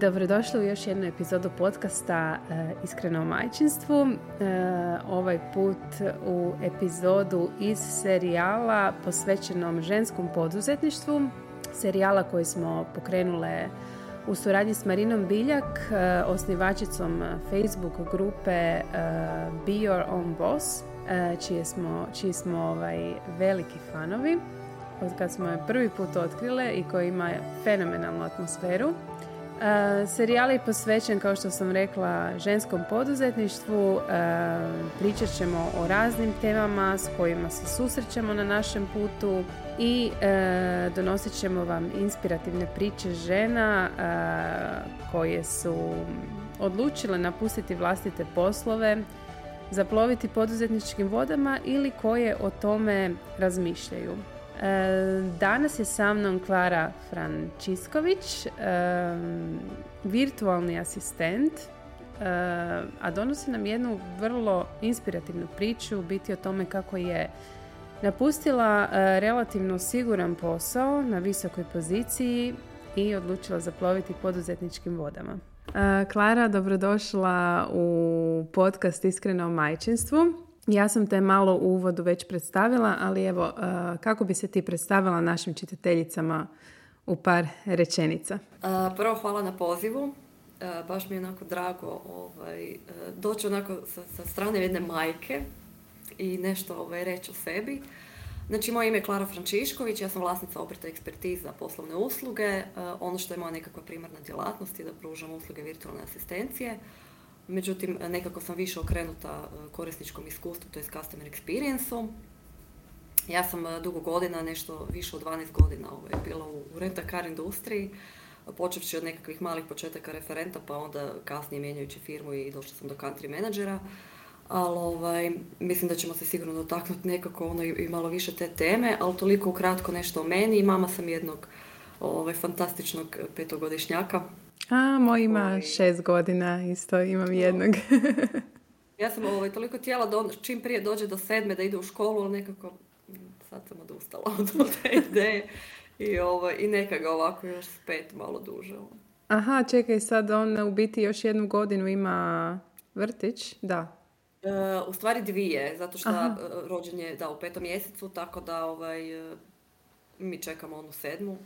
Dobrodošli u još jednu epizodu podcasta e, Iskreno o majčinstvu. E, ovaj put u epizodu iz serijala posvećenom ženskom poduzetništvu. Serijala koji smo pokrenule u suradnji s Marinom Biljak, e, osnivačicom Facebook grupe Be Your Own Boss, čije smo, čiji smo ovaj, veliki fanovi od kad smo je prvi put otkrile i koji ima fenomenalnu atmosferu. Uh, serijal je posvećen, kao što sam rekla, ženskom poduzetništvu. Uh, pričat ćemo o raznim temama s kojima se susrećemo na našem putu i uh, donosit ćemo vam inspirativne priče žena koje su odlučile napustiti vlastite poslove, zaploviti poduzetničkim vodama ili koje o tome razmišljaju. E, danas je sa mnom Klara Frančisković, e, virtualni asistent, e, a donosi nam jednu vrlo inspirativnu priču biti o tome kako je napustila relativno siguran posao na visokoj poziciji i odlučila zaploviti poduzetničkim vodama. Klara, dobrodošla u podcast Iskreno o majčinstvu. Ja sam te malo u uvodu već predstavila, ali evo, kako bi se ti predstavila našim čitateljicama u par rečenica? Prvo, hvala na pozivu. Baš mi je onako drago ovaj, doći onako sa, sa strane jedne majke i nešto ovaj, reći o sebi. Znači, moje ime je Klara Frančišković, ja sam vlasnica obrta ekspertiza poslovne usluge. Ono što je moja nekakva primarna djelatnost je da pružam usluge virtualne asistencije. Međutim, nekako sam više okrenuta e, korisničkom iskustvu, to je customer experience Ja sam e, dugo godina, nešto više od 12 godina ovaj, bila u renta car industriji, počevši od nekakvih malih početaka referenta, pa onda kasnije mijenjajući firmu i došla sam do country menadžera. Ali ovaj, mislim da ćemo se sigurno dotaknuti nekako ono i, malo više te teme, ali toliko ukratko nešto o meni. Mama sam jednog ovaj, fantastičnog petogodišnjaka a, moj ima šest godina, isto imam jednog. ja sam ovaj, toliko tijela da čim prije dođe do sedme da ide u školu, ali nekako sad sam odustala od te ideje. I, ovaj, I neka ga ovako još spet malo duže. Aha, čekaj, sad on u biti još jednu godinu ima vrtić, da. E, u stvari dvije, zato što Aha. E, rođen je da, u petom mjesecu, tako da ovaj, e, mi čekamo onu sedmu.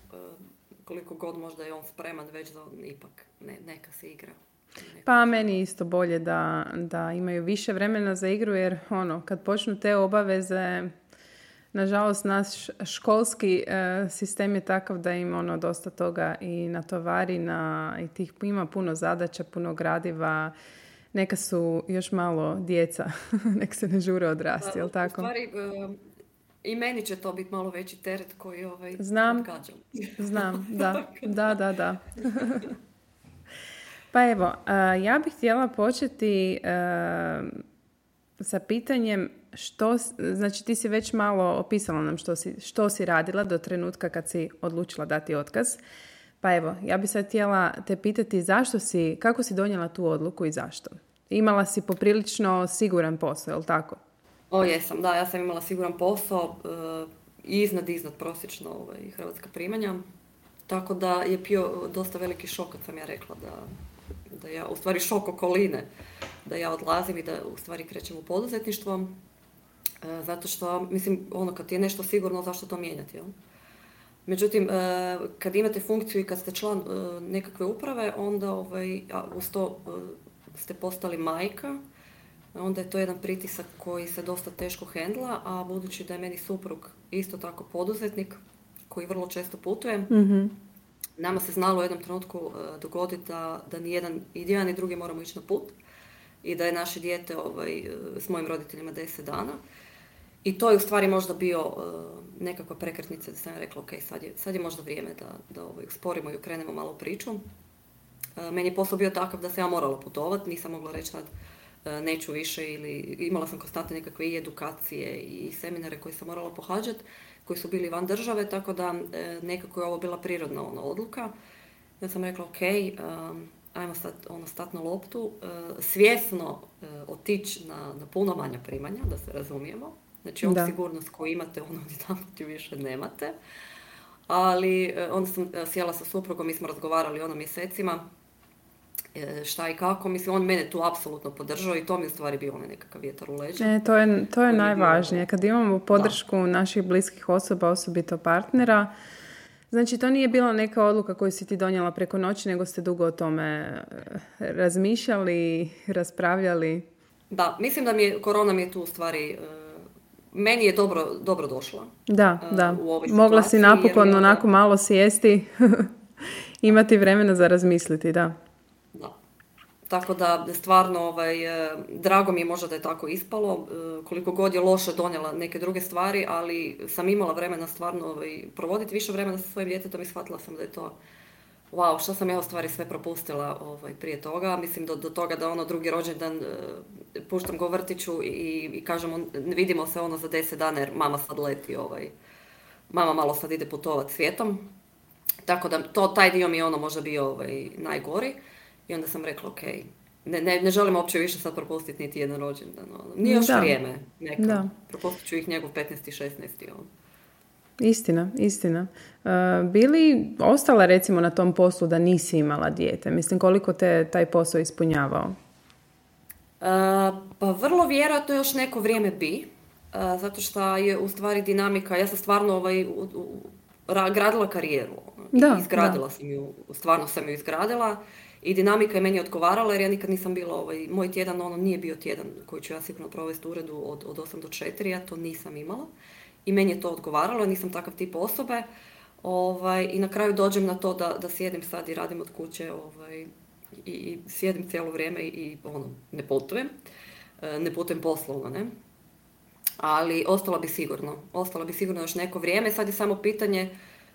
Koliko god možda je on spreman već da ipak ne, neka se igra. Pa meni isto bolje da, da imaju više vremena za igru jer ono, kad počnu te obaveze, nažalost naš školski e, sistem je takav da im ono dosta toga i natovari na, i tih ima puno zadaća, puno gradiva, neka su još malo djeca, nek se ne žure odrasti, pa, jel tako? U stvari, e, i meni će to biti malo veći teret koji ovaj, Znam, znam, da, da, da, da. pa evo, ja bih htjela početi sa pitanjem što, znači ti si već malo opisala nam što si, što si radila do trenutka kad si odlučila dati otkaz. Pa evo, ja bih sad htjela te pitati zašto si, kako si donijela tu odluku i zašto? Imala si poprilično siguran posao, jel tako? O, jesam, da, ja sam imala siguran posao uh, iznad, iznad prosječno ovaj, hrvatska primanja. Tako da je bio dosta veliki šok kad sam ja rekla da, da ja, u stvari šok okoline, da ja odlazim i da u stvari krećem u poduzetništvo. Uh, zato što, mislim, ono, kad je nešto sigurno, zašto to mijenjati, jel? Međutim, uh, kad imate funkciju i kad ste član nekakve uprave, onda ovaj, uz to ste postali majka, onda je to jedan pritisak koji se dosta teško hendla, a budući da je meni suprug isto tako poduzetnik koji vrlo često putuje, mm nama se znalo u jednom trenutku e, dogoditi da, da ni jedan i jedan i drugi moramo ići na put i da je naše dijete ovaj, e, s mojim roditeljima 10 dana. I to je u stvari možda bio uh, nekakva prekretnica da sam rekla, ok, sad je, sad je možda vrijeme da, da ovaj, usporimo i okrenemo malo priču. Meni je posao bio takav da se ja morala putovati, nisam mogla reći sad E, neću više ili imala sam konstantne nekakve i edukacije i seminare koje sam morala pohađati koji su bili van države, tako da e, nekako je ovo bila prirodna ona odluka. Ja sam rekla, ok, um, ajmo sad ono stat na loptu, svjesno otići na, na puno manja primanja, da se razumijemo. Znači, on sigurnost koju imate, ono ti više nemate. Ali onda sam sjela sa suprugom, mi smo razgovarali ono mjesecima e, šta i kako. Mislim, on mene tu apsolutno podržao i to mi u stvari bio onaj nekakav vjetar u leđa. E, to je, to je najvažnije. Kad imamo podršku naših bliskih osoba, osobito partnera, Znači, to nije bila neka odluka koju si ti donijela preko noći, nego ste dugo o tome e, razmišljali, raspravljali. Da, mislim da mi je, korona mi je tu u stvari, e, meni je dobro, dobro došla. Da, da. Mogla si napokon onako malo sjesti, imati vremena za razmisliti, da. Tako da stvarno ovaj, e, drago mi je možda da je tako ispalo, e, koliko god je loše donijela neke druge stvari, ali sam imala vremena stvarno ovaj, provoditi više vremena sa svojim djetetom i shvatila sam da je to wow, što sam ja u stvari sve propustila ovaj, prije toga. Mislim do, do toga da ono drugi rođendan e, puštam go vrtiću i, i kažemo vidimo se ono za deset dana jer mama sad leti, ovaj, mama malo sad ide putovat svijetom. Tako da to, taj dio mi je ono možda bio ovaj, najgori. I onda sam rekla, ok, ne, ne, ne želim uopće više sad propustiti niti jedan rođendan. Ono. Nije još vrijeme, neka. Da. Propustit ću ih njegov 15. i 16. Ono. Istina, istina. Uh, bili ostala recimo na tom poslu da nisi imala dijete? Mislim, koliko te taj posao ispunjavao? Uh, pa vrlo vjerojatno još neko vrijeme bi. Uh, zato što je u stvari dinamika, ja sam stvarno ovaj, u, gradila karijeru. Ono, da, izgradila sam ju, stvarno sam ju izgradila i dinamika je meni odgovarala jer ja nikad nisam bila, ovaj, moj tjedan ono nije bio tjedan koji ću ja sigurno provesti u uredu od, od 8 do 4, ja to nisam imala. I meni je to odgovaralo, nisam takav tip osobe. Ovaj, I na kraju dođem na to da, da sjedim sad i radim od kuće ovaj, i, i sjedim cijelo vrijeme i ono, ne putujem. E, ne putujem poslovno, ne. Ali ostala bi sigurno. Ostala bi sigurno još neko vrijeme. Sad je samo pitanje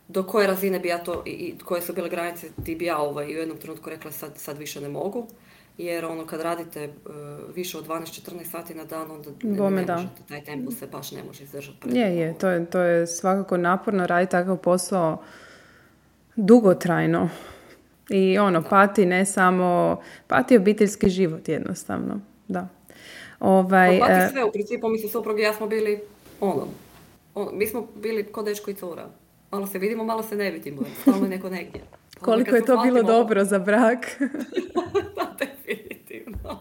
do koje razine bi ja to i koje su bile granice ti bi ja ovaj, u jednom trenutku rekla sad, sad više ne mogu. Jer ono kad radite uh, više od 12-14 sati na dan, onda Bome, ne, da. možete, taj tempo se baš ne može izdržati. Je, je, to je, to je svakako naporno raditi takav posao dugotrajno. I ono, pati ne samo, pati obiteljski život jednostavno, da. Ovaj, pa pati e, sve, u principu mi se suprug i ja smo bili ono, ono, mi smo bili kod dečko i cura. Malo se vidimo, malo se ne vidimo. Stalno je neko negdje. Koliko je to bilo dobro za brak. da, definitivno.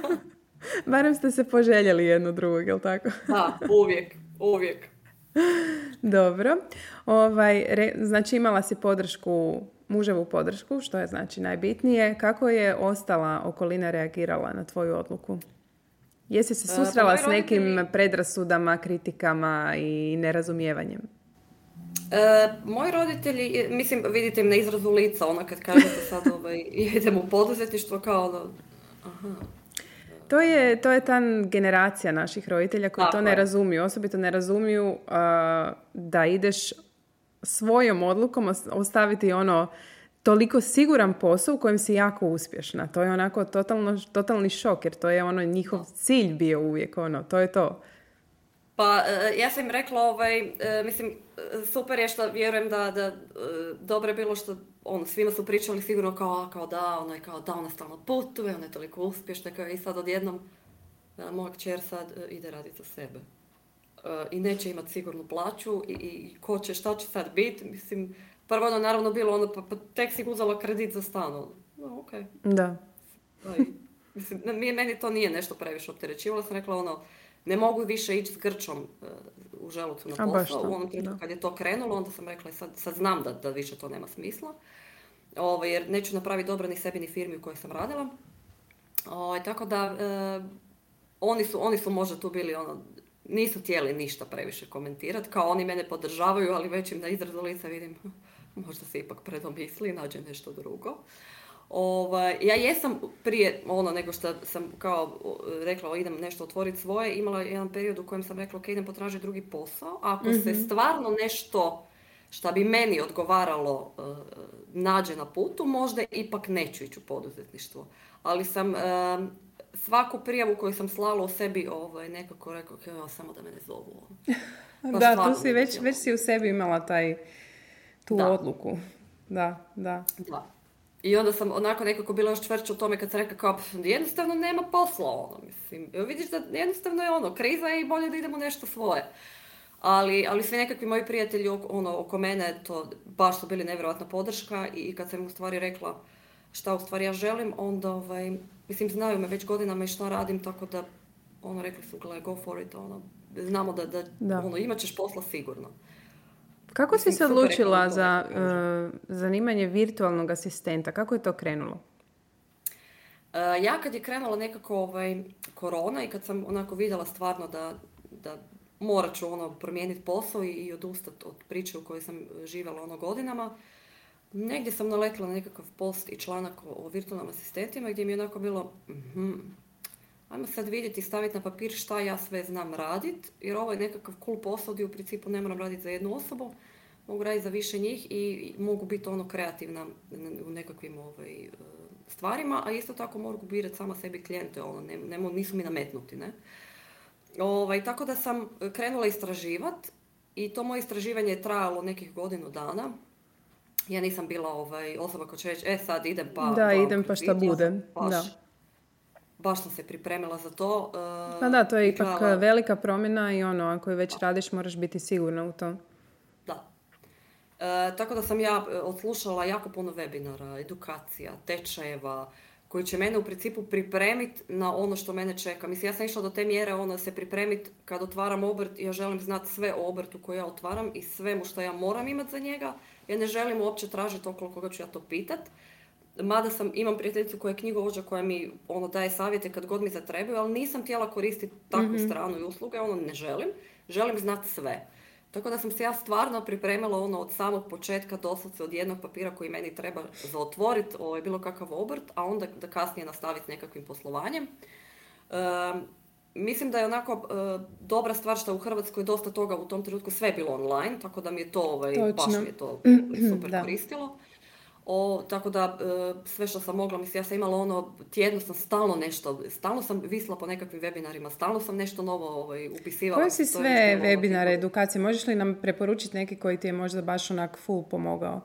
Barem ste se poželjeli jedno drugog, jel tako? da, uvijek, uvijek. Dobro. Ovaj, znači imala si podršku, muževu podršku, što je znači najbitnije. Kako je ostala okolina reagirala na tvoju odluku? Jesi se e, pa susrela s nekim predrasudama, kritikama i nerazumijevanjem? E, moji roditelji, mislim, vidite im na izrazu lica, ono kad kažete sad ovaj, idem u poduzetništvo, kao ono, aha. To je, to je ta generacija naših roditelja koji to ne razumiju. Osobito ne razumiju da ideš svojom odlukom ostaviti ono toliko siguran posao u kojem si jako uspješna. To je onako totalno, totalni šok jer to je ono njihov cilj bio uvijek. Ono, to je to. Pa e, ja sam im rekla, ovaj, e, mislim, super je što vjerujem da, da dobro je bilo što ono, svima su pričali sigurno kao, kao da, ona je kao da ona stalno putuje, ona je toliko uspješna, kao i sad odjednom moja kćer sad ide raditi za sebe. I neće imati sigurnu plaću i, i ko će, šta će sad biti, mislim, prvo ono naravno bilo ono, pa, pa tek si uzela kredit za stan, ono, no, ok. Da. mislim, meni to nije nešto previše opterećivalo, sam rekla ono, ne mogu više ići s grčom e, u želucu na posao. U onom trenutku kad je to krenulo, onda sam rekla sad, sad znam da, da više to nema smisla. Ovo, ovaj, jer neću napraviti dobro ni sebi ni firmi u kojoj sam radila. Ovo, ovaj, tako da e, oni, su, oni su možda tu bili ono, nisu htjeli ništa previše komentirati, kao oni mene podržavaju, ali već im na izrazu lica vidim možda se ipak predomisli i nađe nešto drugo. Ovaj, ja jesam prije ono nego što sam kao rekla idem nešto otvoriti svoje, imala jedan period u kojem sam rekla ok idem potražiti drugi posao. Ako se mhm. stvarno nešto što bi meni odgovaralo uh, nađe na putu, možda ipak neću ići u poduzetništvo. Ali sam uh, svaku prijavu koju sam slala u sebi ovaj, nekako rekao, okay, samo da me ne zovu. da, tu si već, već si u sebi imala taj, tu odluku. Da, da. Da. I onda sam onako nekako bila još čvrća u tome kad sam rekla kao, jednostavno nema posla, ono, mislim. Vidiš da jednostavno je ono, kriza je i bolje da idemo nešto svoje. Ali, ali svi nekakvi moji prijatelji ono, oko mene, to baš su bili nevjerojatna podrška i kad sam u stvari rekla, šta u stvari ja želim, onda ovaj, mislim znaju me već godinama i što radim, tako da ono rekli su, gledaj, go for it, ono, znamo da, da, Da. Ono, imat ćeš posla sigurno. Kako si se odlučila za e, zanimanje virtualnog asistenta? Kako je to krenulo? E, ja kad je krenula nekako ovaj, korona i kad sam onako vidjela stvarno da, da morat ću ono promijeniti posao i, i odustati od priče u kojoj sam živjela ono godinama, negdje sam naletila na nekakav post i članak o, o virtualnim asistentima gdje mi je onako bilo mhm, ajmo sad vidjeti i staviti na papir šta ja sve znam radit, jer ovo je nekakav cool posao gdje u principu ne moram raditi za jednu osobu, mogu raditi za više njih i, mogu biti ono kreativna u nekakvim ovaj, stvarima, a isto tako mogu birati sama sebi klijente, ono, ne, ne nisu mi nametnuti, ne. Ovaj, tako da sam krenula istraživat i to moje istraživanje je trajalo nekih godinu dana. Ja nisam bila ovaj, osoba koja će reći, e sad idem pa... Da, idem pa šta bude. Baš, Da. Baš sam se pripremila za to. e, Pa da, to je ipak velika promjena i ono, ako je već radiš, moraš biti sigurna u to. Da. E, tako da sam ja e, odslušala jako puno webinara, edukacija, tečajeva, koji će mene u principu pripremiti na ono što mene čeka. Mislim, ja sam išla do te mjere ono se pripremiti kad otvaram obrt, ja želim znati sve o obrtu koji ja otvaram i svemu što ja moram imati za njega. Ja ne želim uopće tražiti okolo koga ću ja to pitat. Mada sam, imam prijateljicu koja je knjigovođa koja mi ono daje savjete kad god mi zatrebaju, ali nisam htjela koristiti takvu stranu i usluge, ono ne želim. Želim znati sve. Tako da sam se ja stvarno pripremila ono od samog početka doslovce od jednog papira koji meni treba za otvorit ovaj, bilo kakav obrt, a onda da kasnije nastaviti nekakvim poslovanjem. Ehm, mislim da je onako e, dobra stvar što u Hrvatskoj dosta toga u tom trenutku sve bilo online, tako da mi je to, ovaj, baš mi je to super Da. koristilo. O, tako da e, sve što sam mogla, mislim ja sam imala ono, tjedno sam stalno nešto, stalno sam visla po nekakvim webinarima, stalno sam nešto novo ovaj, upisivala. Koje si sve webinare, tipa- edukacije? Možeš li nam preporučiti neki koji ti je možda baš onak full pomogao?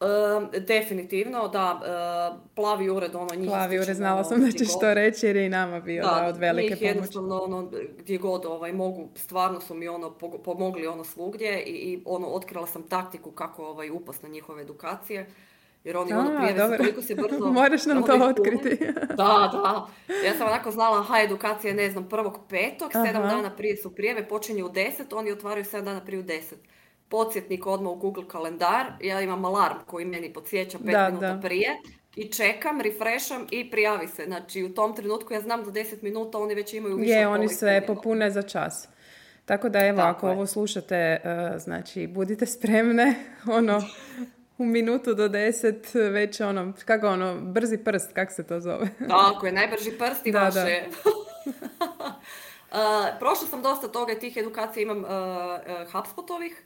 E, definitivno, da, e, plavi ured, ono njih Plavi ured, znala ono, sam da ćeš god. to reći jer je i nama bio da, od velike njih pomoći. jednostavno ono, gdje god ovaj, mogu, stvarno su mi ono, pomogli ono svugdje i, i ono, otkrila sam taktiku kako ovaj, upast na njihove edukacije. Jer oni ono A, prijave se dobro. toliko se brzo... Moraš nam ono, to otkriti. Da, da. Ja sam onako znala, aha, edukacija ne znam, prvog petog, sedam dana prije su prijeve, počinju u deset, oni otvaraju sedam dana prije u deset. Podsjetnik odmah u Google kalendar, ja imam alarm koji meni podsjeća pet Da, minuta da. prije i čekam, refresham i prijavi se. Znači, u tom trenutku ja znam da 10 minuta oni već imaju više Je, oni sve popune za čas. Tako da evo, Tako ako je. ovo slušate, e, znači budite spremne, ono, u minutu do deset već ono, kako ono, brzi prst, kak se to zove? Tako je, najbrži prsti Da, vaše. da. Uh, prošla sam dosta toga i tih edukacija imam uh, uh, HubSpotovih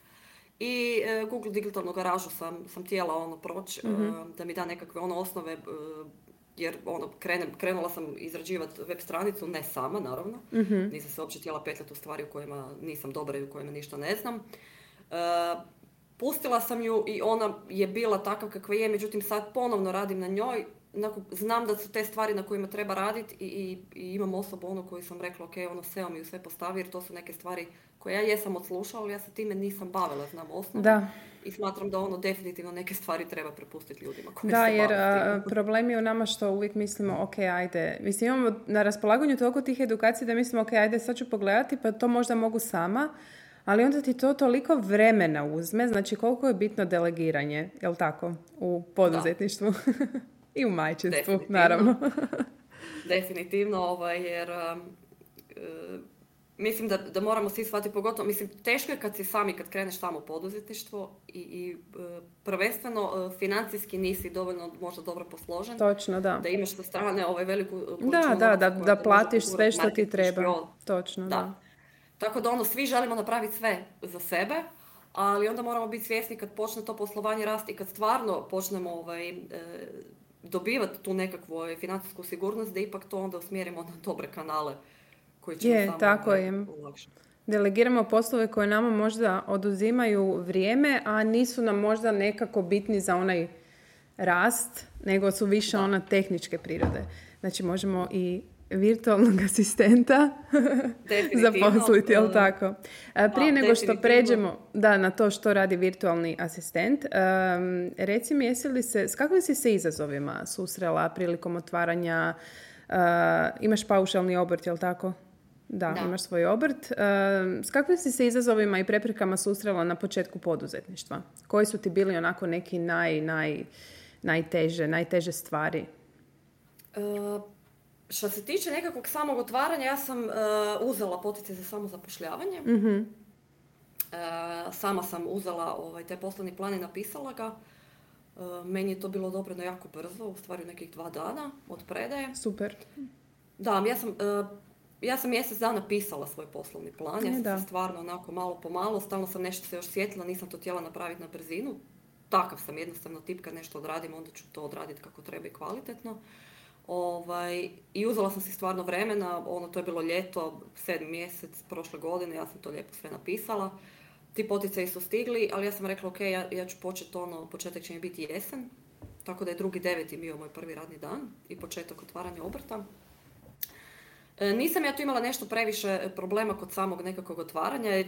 i uh, Google digitalnu garažu sam, sam htjela ono proći uh, Mhm. da mi da nekakve ono osnove uh, jer ono, krenem, krenula sam izrađivati web stranicu, ne sama naravno, Mhm. nisam se uopće htjela petljati u stvari u kojima nisam dobra i u kojima ništa ne znam. Pustila sam ju i ona je bila takva kakva je, međutim sad ponovno radim na njoj, znam da su te stvari na kojima treba raditi i, i, i imam osobu ono koju sam rekla, ok, ono SEO mi ju sve postavi jer to su neke stvari koje ja jesam odslušala, ali ja se time nisam bavila, znam osnovu. Da, I smatram da ono definitivno neke stvari treba prepustiti ljudima koji da se jer a, problem je u nama što uvijek mislimo, ok, ajde, mislim imamo na raspolaganju toliko tih edukacija da mislimo, ok, ajde, sad ću pogledati, pa to možda mogu sama, ali onda ti to toliko vremena uzme, znači koliko je bitno delegiranje, jel tako, u poduzetništvu i u majčinstvu, Definitivno. naravno. Definitivno, ovaj, jer um, e, mislim da, da moramo svi shvatiti, pogotovo, mislim, teško je kad si sami, kad kreneš tamo u poduzetništvo i, i e, prvenstveno e, financijski nisi dovoljno možda dobro posložen. Točno, da. Da imaš sa strane ovaj veliku količinu Da, da, da, da te platiš sve što ti treba. Točno, da. Da. Tako da ono, svi želimo napraviti sve za sebe, ali onda moramo biti svjesni kad počne to poslovanje rasti i kad stvarno počnemo ovaj, e, dobivati tu nekakvu ovaj, financijsku sigurnost, da ipak to onda usmjerimo na dobre kanale koji će Je, tako ovaj, je. Delegiramo poslove koje nama možda oduzimaju vrijeme, a nisu nam možda nekako bitni za onaj rast, nego su više ona tehničke prirode. Znači možemo i virtualnog asistenta zaposliti, jel tako? Prije nego što pređemo da, na to što radi virtualni asistent, um, reci mi jesi li se, s kakvim si se izazovima susrela prilikom otvaranja, imaš paušalni obrt, jel tako? Da, imaš svoj obrt. s kakvim si se izazovima i preprekama susrela na početku poduzetništva? Koji su ti bili onako neki naj, naj, najteže, najteže stvari? Uh, što se tiče nekakvog samog otvaranja, ja sam uh, uzela potice za samozapošljavanje. mm sama sam uzela ovaj, taj poslovni plan i napisala ga. meni je to bilo odobreno jako brzo, u stvari nekih dva dana od predaje. Super. Da, ja sam, ja sam mjesec dana pisala svoj poslovni plan. Ja sam se stvarno onako malo po malo, stalno sam nešto se još sjetila, nisam to htjela napraviti na brzinu. Takav sam jednostavno tip kad nešto odradim, onda ću to odraditi kako treba i kvalitetno. Ovaj, I uzela sam si stvarno vremena, ono to je bilo ljeto, sedmi mjesec prošle godine, ja sam to lijepo sve napisala. Ti poticaji su stigli, ali ja sam rekla, ok, ja, ja ću početi ono, početak će mi biti jesen, tako da je drugi deveti bio moj prvi radni dan i početak otvaranja obrta. E, nisam ja tu imala nešto previše problema kod samog nekakvog otvaranja,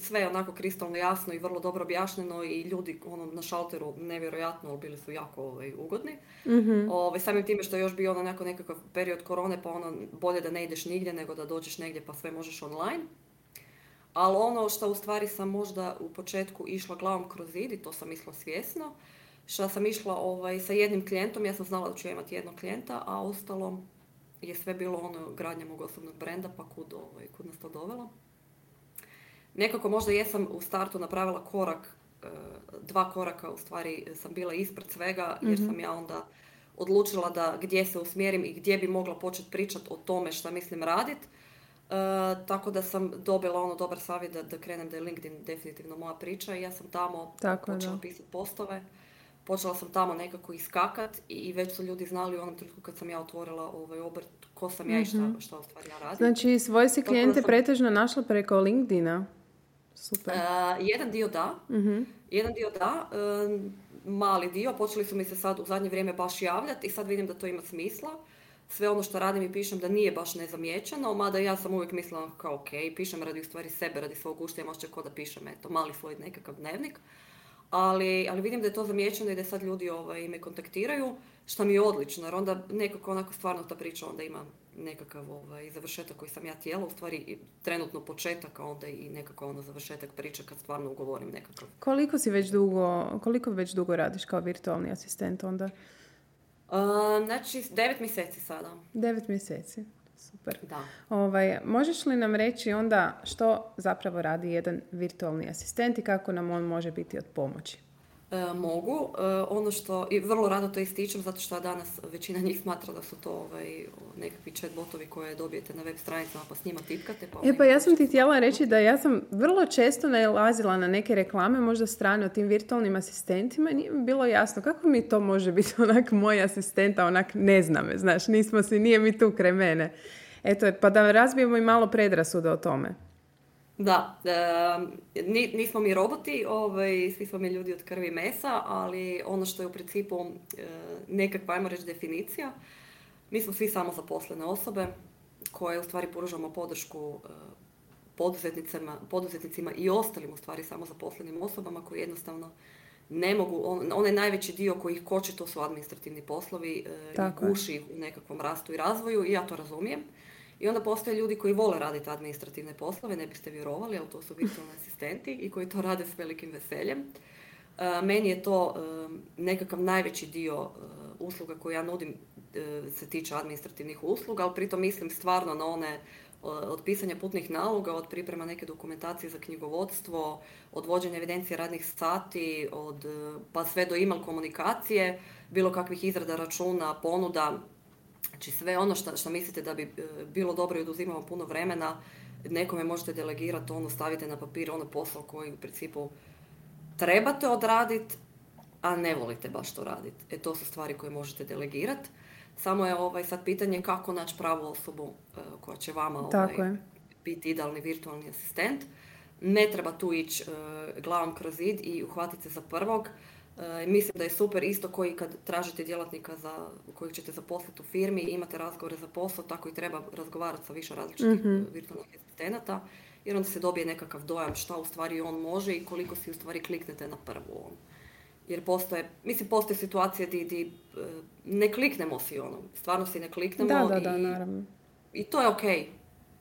sve je onako kristalno jasno i vrlo dobro objašnjeno i ljudi ono, na šalteru nevjerojatno bili su jako ovaj, ugodni. Mm-hmm. Ovaj, samim time što je još bio ono neko, nekakav period korone pa ono bolje da ne ideš nigdje nego da dođeš negdje pa sve možeš online. Ali ono što u stvari sam možda u početku išla glavom kroz zid i to sam mislila svjesno, što sam išla ovaj, sa jednim klijentom, ja sam znala da ću imati jednog klijenta, a ostalo je sve bilo ono gradnja mog osobnog brenda, pa kud, ovaj, kud nas to dovelo. Nekako možda jesam u startu napravila korak, e, dva koraka u stvari sam bila ispred svega jer mhm. sam ja onda odlučila da gdje se usmjerim i gdje bi mogla početi pričati o tome što mislim radit. E, tako da sam dobila ono dobar savjet da, da krenem da je LinkedIn definitivno moja priča i ja sam tamo tako, počela pisati postove počela sam tamo nekako iskakat i već su ljudi znali u onom trenutku kad sam ja otvorila ovaj obrt ko sam ja i šta, mhm. šta u stvari ja radim. Znači svoje si klijente sam... pretežno našla preko LinkedIna? Super. Uh, jedan dio da. uh Jedan dio da. Uh, mali dio. Počeli su mi se sad u zadnje vrijeme baš javljati i sad vidim da to ima smisla. Sve ono što radim i pišem da nije baš nezamijećeno, mada ja sam uvijek mislila kao ok, pišem radi u stvari sebe, radi svog uštija, možda ko da pišem eto, mali svoj nekakav dnevnik. Ali, ali vidim da je to zamijećeno i da sad ljudi ovaj, me kontaktiraju, što mi je odlično, jer onda nekako onako stvarno ta priča onda ima nekakav ovaj, završetak koji sam ja tijela, u stvari trenutno početak, a onda i nekako ono završetak priče kad stvarno ugovorim nekakav. Koliko si već dugo, koliko već dugo radiš kao virtualni asistent onda? Uh, znači, devet mjeseci sada. Devet mjeseci. Super. Da. Ovaj, možeš li nam reći onda što zapravo radi jedan virtualni asistent i kako nam on može biti od pomoći? E, mogu. E, ono što, i vrlo rado to ističem, zato što danas većina njih smatra da su to ovaj, nekakvi chatbotovi koje dobijete na web stranicama pa s njima tipkate. Pa e pa ja sam ti htjela reći da ja sam vrlo često nalazila na neke reklame, možda strane o tim virtualnim asistentima i nije mi bilo jasno kako mi to može biti onak moj asistent, a onak ne zna me, znaš, nismo si, nije mi tu kraj mene. Eto, pa da razbijemo i malo predrasude o tome. Da, e, nismo mi roboti, ovaj, svi smo mi ljudi od krvi i mesa, ali ono što je u principu e, nekakva, ajmo reći, definicija, mi smo svi samo zaposlene osobe koje u stvari pružamo podršku e, poduzetnicima, poduzetnicima i ostalim u stvari samo zaposlenim osobama koji jednostavno ne mogu, on, onaj najveći dio koji ih koči to su administrativni poslovi e, i guši u nekakvom rastu i razvoju i ja to razumijem. I onda postoje ljudi koji vole raditi administrativne poslove, ne biste vjerovali, ali to su virtualni asistenti i koji to rade s velikim veseljem. E, meni je to e, nekakav najveći dio e, usluga koje ja nudim se tiče administrativnih usluga, ali pritom mislim stvarno na one od pisanja putnih naloga, od priprema neke dokumentacije za knjigovodstvo, od vođenja evidencije radnih sati, od, pa sve do email komunikacije, bilo kakvih izrada računa, ponuda, Znači sve ono što, što mislite da bi e, bilo dobro i oduzimamo puno vremena, nekome možete delegirati, ono stavite na papir, ono posao koji u principu trebate odraditi, a ne volite baš to raditi. E to su stvari koje možete delegirati. Samo je ovaj sad pitanje kako naći pravu osobu uh, koja će vama ovaj, biti idealni virtualni asistent. Ne treba tu ići uh, glavom kroz zid i uhvatiti se za prvog. E, mislim da je super isto koji kad tražite djelatnika za, kojeg ćete zaposliti u firmi i imate razgovore za posao, tako i treba razgovarati sa više različitih mm virtualnih asistenata, jer onda se dobije nekakav dojam šta u stvari on može i koliko si u stvari kliknete na prvu on. Jer postoje, mislim, postoje situacije di, e, ne kliknemo si ono, stvarno si ne kliknemo. Da, da, da, naravno. I to je ok.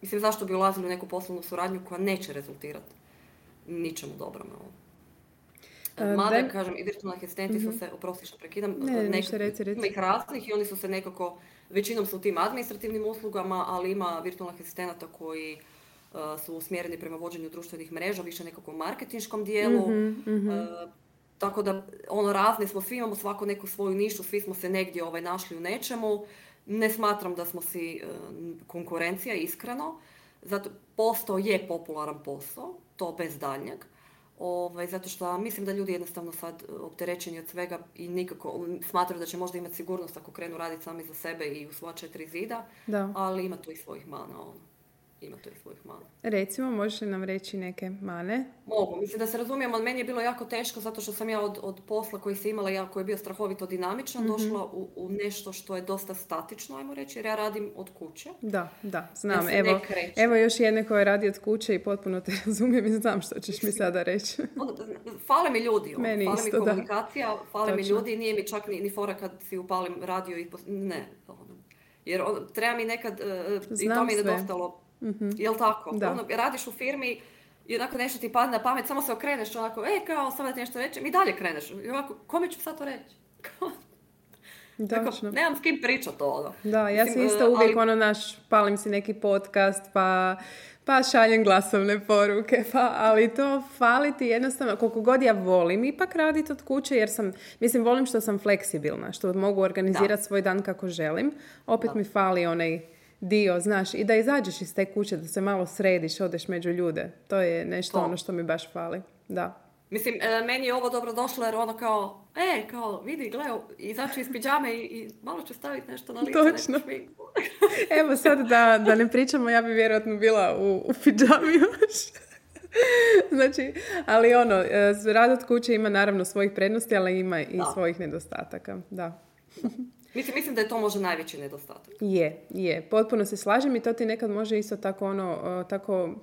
Mislim, zašto bi ulazili u neku poslovnu suradnju koja neće rezultirati ničemu dobrom. E, Mada, kažem, i virtualni asistenti su mhm. se, oprosti što prekidam, ne, nekako, reci, reci. raznih i oni su se nekako, većinom su u tim administrativnim uslugama, ali ima virtualnih asistenata koji uh, su usmjereni prema vođenju društvenih mreža, više nekako marketinškom dijelu. mm tako da, ono, razni smo, svi imamo svako neku svoju nišu, svi smo se negdje ovaj, našli u nečemu. Ne smatram da smo si konkurencija, iskreno. Zato posao je popularan posao, to bez daljnjeg. Ovaj, zato što mislim da ljudi jednostavno sad opterećeni od svega i nikako smatraju da će možda imati sigurnost ako krenu raditi sami za sebe i u svoja četiri zida, da. ali ima tu i svojih mana. Ono ima to i svojih mana. Recimo, možeš li nam reći neke mane? Mogu. Mislim da se razumijemo, meni je bilo jako teško zato što sam ja od, od posla koji se imala, ja koji je bio strahovito dinamičan, mm došla u, u, nešto što je dosta statično, ajmo reći, jer ja radim od kuće. Da, da, znam. evo, evo još jedne koje radi od kuće i potpuno te razumijem i znam što ćeš mi sada reći. fale mi ljudi, ono. meni fale mi komunikacija, da. fale mi ljudi, nije mi čak ni, ni fora kad si upalim radio i... Ne, ono. Jer on, treba mi nekad, uh, i to mi je nedostalo Mm-hmm. Jel tako? Da. Ono, radiš u firmi i onako nešto ti padne na pamet, samo se okreneš onako, e, kao, sad ti nešto reći, i dalje kreneš. I ovako, kome ću sad to reći? Tako, nemam s kim pričat to, ono. Da, ja sam isto uvijek, ali... ono, naš, palim si neki podcast, pa, pa šaljem glasovne poruke, pa, ali to fali ti jednostavno, koliko god ja volim ipak raditi od kuće, jer sam, mislim, volim što sam fleksibilna, što mogu organizirati svoj dan kako želim, opet mi fali onaj dio, znaš, i da izađeš iz te kuće, da se malo središ, odeš među ljude. To je nešto ono što mi baš fali. Da. Mislim, e, meni je ovo dobro došlo jer ono kao, e, kao, vidi, gle, izaći iz pijame i, i malo ću staviti nešto na lice. Točno. Evo sad da, da ne pričamo, ja bi vjerojatno bila u, u pijami još. znači, ali ono, e, rad od kuće ima naravno svojih prednosti, ali ima i svojih nedostataka. Da. Mislim, mislim da je to možda najveći nedostatak. Je, je. Potpuno se slažem i to ti nekad može isto tako ono, tako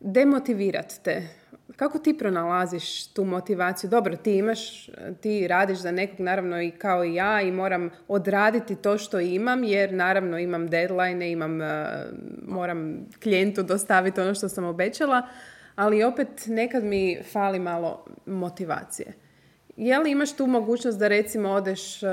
demotivirati te. Kako ti pronalaziš tu motivaciju? Dobro, ti imaš, ti radiš za nekog naravno i kao i ja i moram odraditi to što imam jer naravno imam deadline, imam, e, moram klijentu dostaviti ono što sam obećala, ali opet nekad mi fali malo motivacije. Je li imaš tu mogućnost da recimo odeš uh,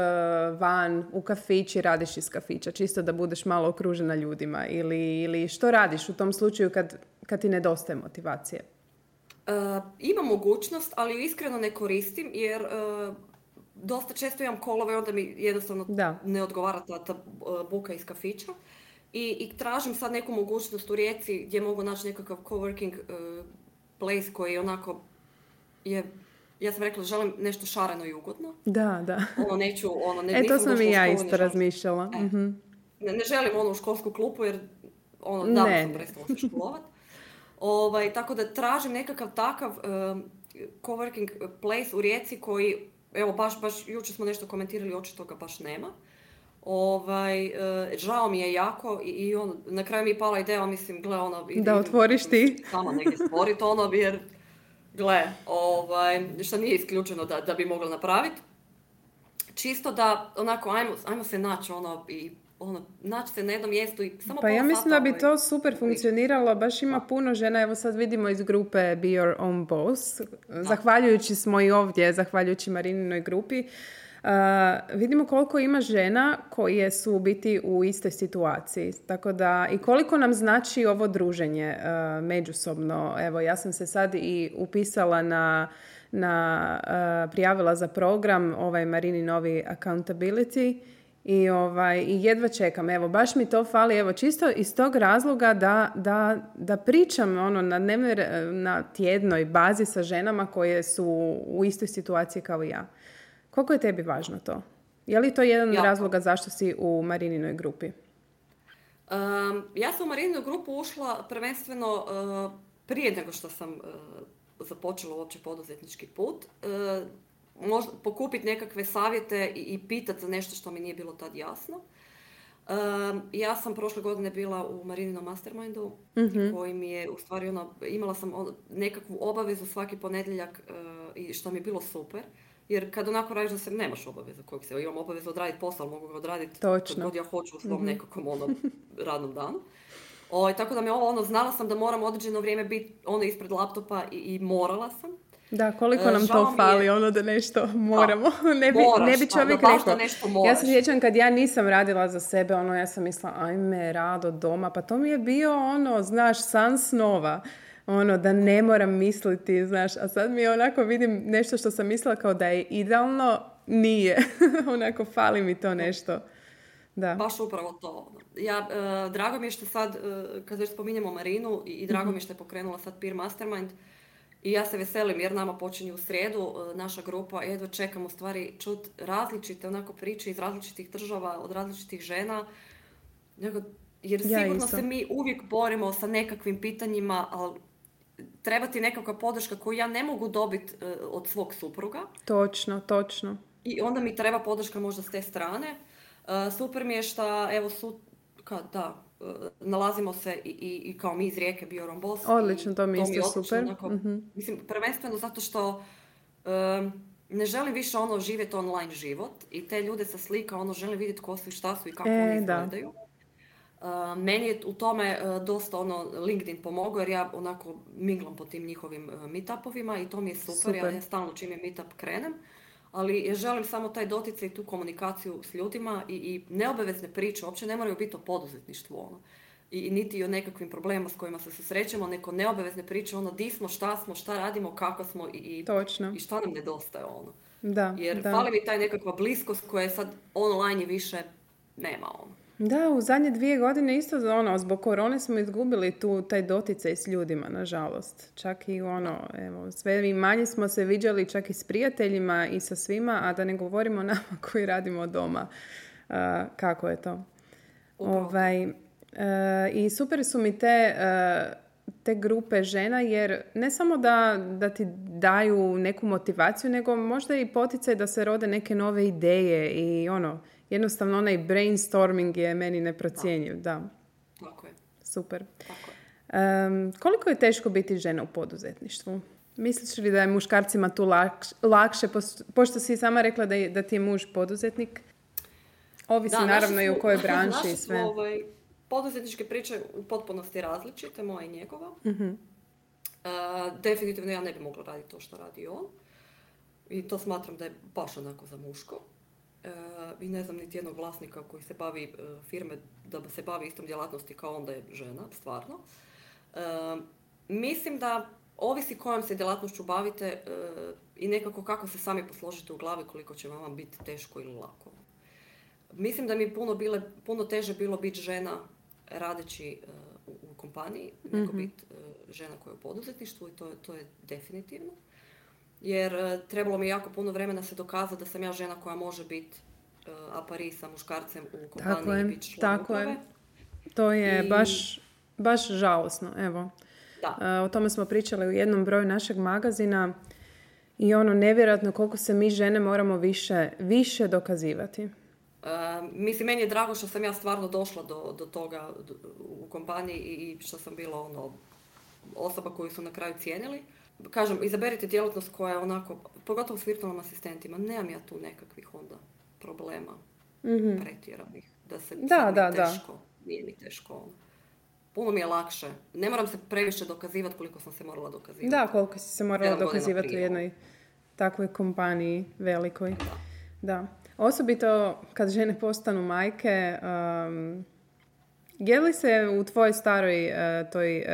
van u kafić i radiš iz kafića, čisto da budeš malo okružena ljudima ili, ili što radiš u tom slučaju kad, kad ti nedostaje motivacije? Uh, ima mogućnost, ali iskreno ne koristim jer uh, dosta često imam kolove onda mi jednostavno da. ne odgovara ta, ta buka iz kafića. I, I tražim sad neku mogućnost u Rijeci gdje mogu naći nekakav coworking place koji onako je ja sam rekla želim nešto šareno i ugodno. Da, da. Ono neću, ono, ne, e, to sam i ja isto razmišljala. E. Mhm. Ne, ne, želim ono u školsku klupu jer ono, da sam prestala se školovat. ovaj, tako da tražim nekakav takav um, coworking place u Rijeci koji, evo baš, baš jučer smo nešto komentirali, očito ga baš nema. Ovaj, uh, žao mi je jako i, i on, na kraju mi je pala ideja, mislim, gle, ono... Da otvoriš ti. Sama negdje stvoriti ono, jer gle, ovaj, što nije isključeno da, da bi mogla napraviti. Čisto da, onako, ajmo, ajmo se naći ono i ono, naći se na jednom mjestu i samo Pa ja mislim da bi ovaj, to super funkcioniralo, baš ima puno žena, evo sad vidimo iz grupe Be Your Own Boss, zahvaljujući smo i ovdje, zahvaljujući Marininoj grupi, Uh, vidimo koliko ima žena koje su u biti u istoj situaciji. Tako da i koliko nam znači ovo druženje uh, međusobno. Evo, ja sam se sad i upisala na, na uh, prijavila za program ovaj Marini novi accountability i, ovaj, i jedva čekam. Evo, baš mi to fali, evo, čisto iz tog razloga da, da, da pričam ono, na, dnevnoj, na tjednoj bazi sa ženama koje su u istoj situaciji kao ja. Koliko je tebi važno to? Je li to jedan od razloga zašto si u Marininoj grupi? Um, ja sam u Marininu grupu ušla prvenstveno uh, prije nego što sam uh, započela uopće poduzetnički put. Uh, možda pokupiti nekakve savjete i, i pitati za nešto što mi nije bilo tad jasno. Um, ja sam prošle godine bila u Marininom Mastermindu mm koji mi je u stvari ono, imala sam nekakvu obavezu svaki ponedjeljak i što mi je bilo super. Jer kad onako radiš da se nemaš obaveza kojeg se, imam obavezu odraditi posao, mogu ga odraditi Točno. god ja hoću u svom mm nekakvom ono, radnom danu. O, ovaj, tako da mi ovo, ono, znala sam da moram određeno vrijeme biti ono ispred laptopa i, i morala sam. Da, koliko nam to fali, ono da nešto moramo. ne bi, ne bi čovjek rekao. Ja se sjećam kad ja nisam radila za sebe, ono, ja sam mislila, ajme, rado doma, pa to mi je bio, ono, znaš, san snova. Ono, da ne moram misliti, znaš, a sad mi onako vidim nešto što sam mislila kao da je idealno, nije. onako, fali mi to nešto. Da. Baš upravo to. Ja, e, drago mi je što sad, e, kad već spominjemo Marinu, i, i drago mi je što je pokrenula sad Peer Mastermind, i ja se veselim jer nama počinje u srijedu e, naša grupa, jedva čekam u stvari čut različite onako priče iz različitih država, od različitih žena. Jer sigurno se mi uvijek borimo sa nekakvim pitanjima, ali treba ti nekakva podrška koju ja ne mogu dobiti e, od svog supruga. Točno, točno. I onda mi treba podrška možda s te strane. E, super mi je što, evo, su, ka, da, E, nalazimo se i, i, i kao mi iz Rijeke bio Rombos. Odlično, to mi je isto super. Mhm. Mislim, prvenstveno zato što ne želim više ono živjeti online život i te ljude sa slika ono želim vidjeti ko su i šta su i kako e, oni izgledaju. Uh, meni je u tome uh, dosta ono LinkedIn pomogao jer ja onako miglam po tim njihovim uh, meetupovima i to mi je super, super. ja stalno čim je meetup krenem ali želim samo taj doticaj i tu komunikaciju s ljudima i, i neobavezne priče, uopće ne moraju biti o poduzetništvu ono. I, niti o nekakvim problemima s kojima se susrećemo, neko neobavezne priče, ono di smo, šta smo, šta radimo, kako smo i, i, Točno. i šta nam nedostaje ono. Da, Jer da. fali mi taj nekakva bliskost koja je sad online i više nema ono. Da, u zadnje dvije godine isto ono, zbog korone smo izgubili tu taj doticaj s ljudima, nažalost. Čak i ono, evo, sve i manje smo se viđali čak i s prijateljima i sa svima, a da ne govorimo o nama koji radimo doma. kako je to? Ovaj, uh, I super su mi te, te grupe žena, jer ne samo da, da ti daju neku motivaciju, nego možda i poticaj da se rode neke nove ideje i ono, jednostavno onaj brainstorming je meni neprocjenjiv, da. Tako je. Super. Tako je. koliko je teško biti žena u poduzetništvu? Misliš li da je muškarcima tu lakše, pošto si sama rekla da, je, da ti je muž poduzetnik? Ovisi naravno i u kojoj branši i sve. Ovaj, poduzetničke priče u potpunosti različite, moja i njegova. uh definitivno ja ne bi mogla raditi to što radi on. I to smatram da je baš onako za muško i ne znam niti jednog vlasnika koji se bavi e, firme da se bavi istom djelatnosti kao onda je žena, stvarno. E, mislim da ovisi kojom se djelatnošću bavite i nekako kako se sami posložite u glavi koliko će vam biti teško ili lako. Mislim da mi puno, bile, puno teže bilo biti žena radeći u, kompaniji nego mm biti žena koja je u poduzetništvu i to, to je definitivno jer e, trebalo mi jako puno vremena se dokazati da sam ja žena koja može biti uh, apari sa muškarcem u kompaniji tako je, i tako je. To je baš, baš žalosno, evo. Da. Uh, o tome smo pričali u jednom broju našeg magazina i ono nevjerojatno koliko se mi žene moramo više, više dokazivati. Uh, mislim, meni je drago što sam ja stvarno došla do, do toga u kompaniji i što sam bila ono, osoba koju su na kraju cijenili kažem, izaberite djelatnost koja je onako, pogotovo s virtualnim asistentima, nemam ja tu nekakvih onda problema mm-hmm. pretjeranih. Da se da, da, teško, da. nije mi teško. Ono. Puno mi je lakše. Ne moram se previše dokazivati koliko sam se morala dokazivati. Da, koliko si se morala dokazivati u jednoj takvoj kompaniji velikoj. Da. da. Osobito kad žene postanu majke, um, je li se u tvojoj staroj, e, toj, e,